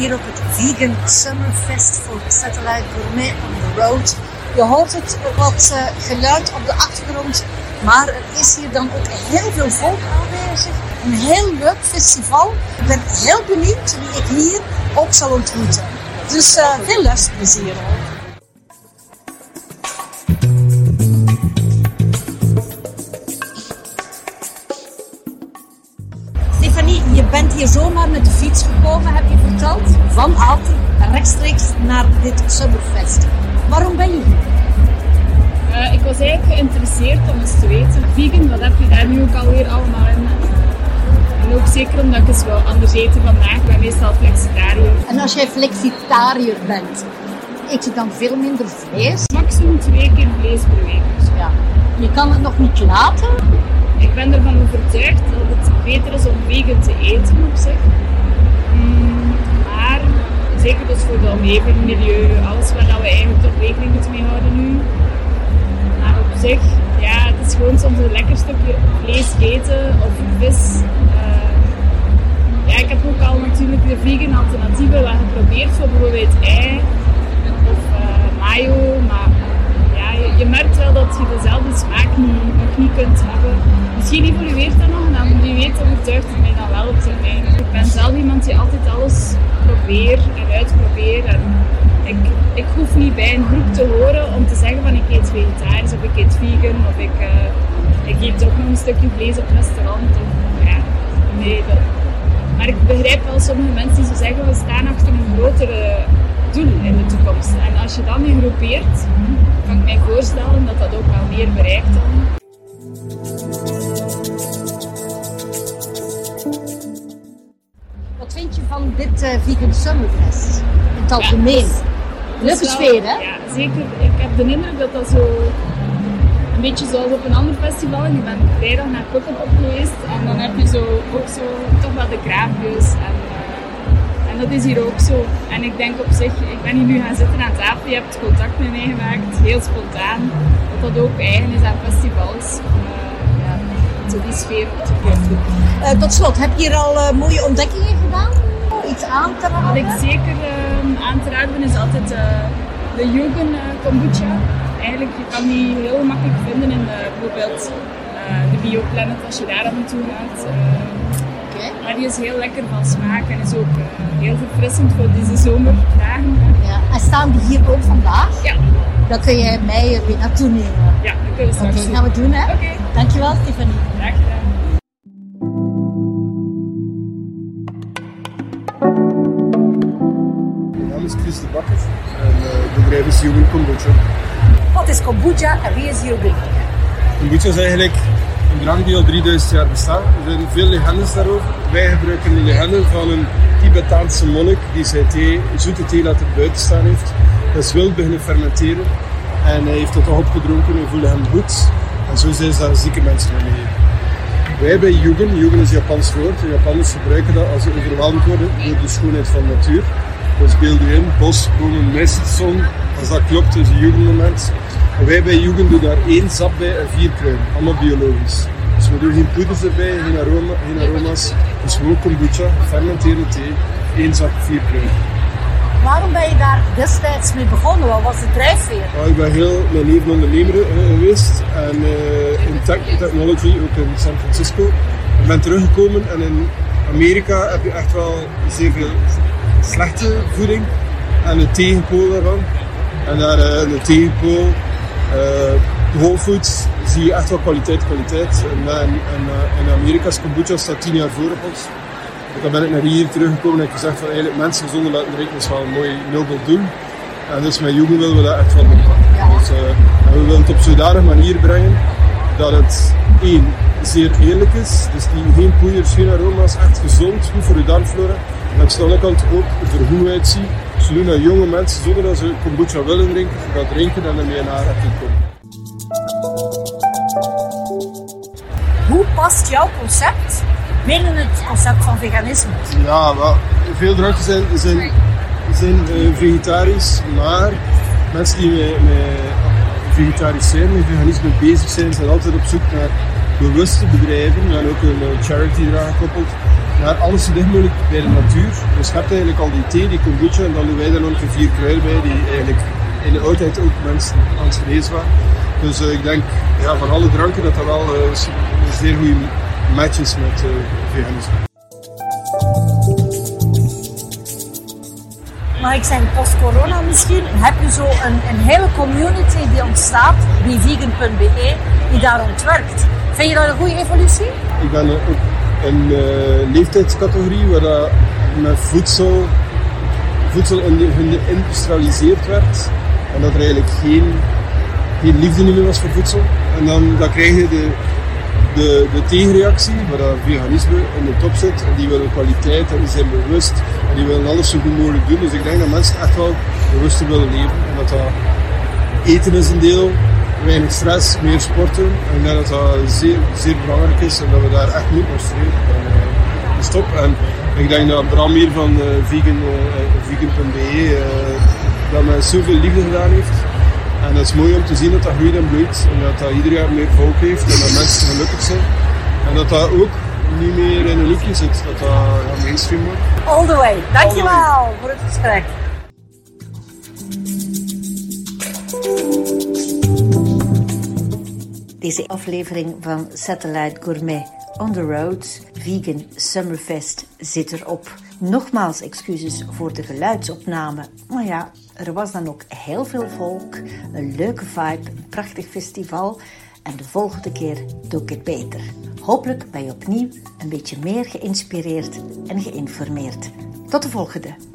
hier op het Vegan Summerfest voor Satellite Gourmet on the Road. Je hoort het wat uh, geluid op de achtergrond, maar er is hier dan ook heel veel volk aanwezig. Een heel leuk festival. Ik ben heel benieuwd wie ik hier ook zal ontmoeten. Dus uh, veel luisterplezier. Bent hier zomaar met de fiets gekomen, heb je verteld. Van Aalten rechtstreeks naar dit Summerfest. Waarom ben je hier? Uh, ik was eigenlijk geïnteresseerd om eens te weten, vegan, wat heb je daar nu ook alweer allemaal in? En ook zeker omdat ik eens wel anders eten vandaag, ik ben meestal flexitariër. En als jij flexitariër bent, eet je dan veel minder vlees? Maximum twee keer vlees per week. Ja. Je kan het nog niet laten? Ik ben ervan overtuigd dat het beter is om vegan te eten op zich. Mm, maar zeker dus voor de omgeving, milieu, alles waar we eigenlijk toch rekening moeten mee houden nu. Maar op zich, ja, het is gewoon soms een lekker stukje vlees eten of vis. Uh, ja, ik heb ook al natuurlijk de vegan alternatieven wel geprobeerd, zoals bijvoorbeeld ei en uitprobeert. En ik, ik hoef niet bij een groep te horen om te zeggen van ik eet vegetarisch of ik eet vegan of ik, uh, ik ook nog een stukje vlees op restaurant. Ja, nee, dat, maar ik begrijp wel sommige mensen die zo zeggen we staan achter een grotere doel in de toekomst. En als je dan in groepeert, kan ik mij voorstellen dat dat ook wel meer bereikt dan. Dit uh, Vegan Summerfest in het algemeen? Ja, Leuke sfeer, hè? Ja, zeker. Ik heb de indruk dat dat zo een beetje zoals op een ander festival. Ik ben vrijdag naar Pukkelpop geweest en dan heb je zo, ook zo toch wel de kraampjes. En, uh, en dat is hier ook zo. En ik denk op zich, ik ben hier nu gaan zitten aan tafel, je hebt contact met mij gemaakt, heel spontaan. Dat dat ook eigen is aan festivals. Om, uh, ja, zo die sfeer op te. Uh, tot slot, heb je hier al mooie ontdekkingen gedaan? Iets aan te raden? Wat ik zeker ehm, aan te raden is altijd de Jugend kombucha eigenlijk, je kan die heel makkelijk vinden in uh, bijvoorbeeld uh, de Bioplanet als je daar naartoe gaat. Uh, okay. Maar die is heel lekker van smaak en is ook heel verfrissend voor deze zomerdagen. Ja. En staan die hier ook vandaag? Ja. Dan kun je mij er weer naartoe nemen. Ja, dat kunnen we straks Oké, okay, gaan we doen hè? Oké. Okay. Dankjewel Stefanie. Graag is Chris de Bakker en het bedrijf is Human Kombucha. Wat is kombucha en wie is Jürgen? Kombucha is eigenlijk een drank die al 3000 jaar bestaat. Er zijn veel legendes daarover. Wij gebruiken de legende van een Tibetaanse monnik die zijn thee, zoete thee laten buiten staan heeft. Dat is wild beginnen fermenteren en hij heeft dat toch opgedronken en voelde hem goed. En zo zijn ze daar zieke mensen mee. Wij bij Yugen, Yugen is een Japans woord, de Japanners gebruiken dat als ze overweldigd worden door de schoonheid van de natuur. Beeld u in, bos, bomen, mist, zon, als dat klopt is een jugendmoment. En wij bij Jugend doen daar één sap bij en vier kruiden, allemaal biologisch. Dus we doen geen poeders erbij, geen, aroma, geen aroma's. Dus gewoon kombucha, fermenteerde thee, één sap, vier kruiden. Waarom ben je daar destijds mee begonnen? Wat was de drijfveer? Ja, ik ben heel mijn leven ondernemer uh, geweest en uh, in tech, technology, ook in San Francisco. Ik ben teruggekomen en in Amerika heb je echt wel zeer veel slechte voeding en de tegenpool daarvan. En daar de tegenpool, Whole Foods, zie je echt wel kwaliteit, kwaliteit. En, en, en uh, in Amerika is kombucha staat 10 jaar voor op ons. Dan ben ik naar hier teruggekomen en ik gezegd van eigenlijk mensen gezonder laten drinken is wel een mooi nobel doel. En dus met Jugend willen we dat echt wel doen. Dus, en we willen het op zodanig manier brengen dat het één zeer eerlijk is. Dus die, geen poeiers, geen aroma's, echt gezond, goed voor je darmflora. En aan de andere kant ook er goed uitziet. Ze doen naar jonge mensen zonder dat ze kombucha willen drinken, gaan drinken en ermee in aanraking komen. Hoe past jouw concept binnen het concept van veganisme? Ja, wel, veel drankjes zijn, zijn, zijn uh, vegetarisch, maar mensen die met, met vegetarisch zijn, met veganisme bezig zijn, zijn altijd op zoek naar bewuste bedrijven. Hebben ook een charity eraan gekoppeld maar alles zo dicht mogelijk bij de natuur. Dus je hebt eigenlijk al die thee, die kombucha, en dan doen wij daar nog een vier kruiden bij, die eigenlijk in de oudheid ook mensen aan het genezen waren. Dus uh, ik denk ja, van alle dranken dat dat wel uh, zeer goede match is met uh, veganisme. Maar ik zeg, post-corona misschien, heb je zo een, een hele community die ontstaat, die vegan.be, die daar ontwerkt. Vind je dat een goede evolutie? Ik ben ook een uh, leeftijdscategorie waar met voedsel, voedsel geïndustrialiseerd werd. En dat er eigenlijk geen, geen liefde meer was voor voedsel. En dan, dan krijg je de, de, de tegenreactie, waar dat veganisme in de top zit. En die willen kwaliteit en die zijn bewust. En die willen alles zo goed mogelijk doen. Dus ik denk dat mensen echt wel bewuster willen leven. En dat dat eten is een deel, weinig stress, meer sporten. En ik denk dat dat zeer, zeer belangrijk is en dat we daar echt moeten naar streven. En, uh, stop. En ik denk dat Bram hier van uh, vegan, uh, vegan.be uh, dat zoveel liefde gedaan heeft. En het is mooi om te zien dat dat groeit en bloeit. En dat dat ieder jaar meer volk heeft en dat mensen gelukkig zijn. En dat dat ook niet meer in een hoekje zit, dat dat ja, mainstream wordt. All the way. Dankjewel voor het gesprek. Deze aflevering van Satellite Gourmet on the Road Vegan Summerfest zit erop. Nogmaals excuses voor de geluidsopname. Maar ja, er was dan ook heel veel volk, een leuke vibe, een prachtig festival. En de volgende keer doe ik het beter. Hopelijk ben je opnieuw een beetje meer geïnspireerd en geïnformeerd. Tot de volgende!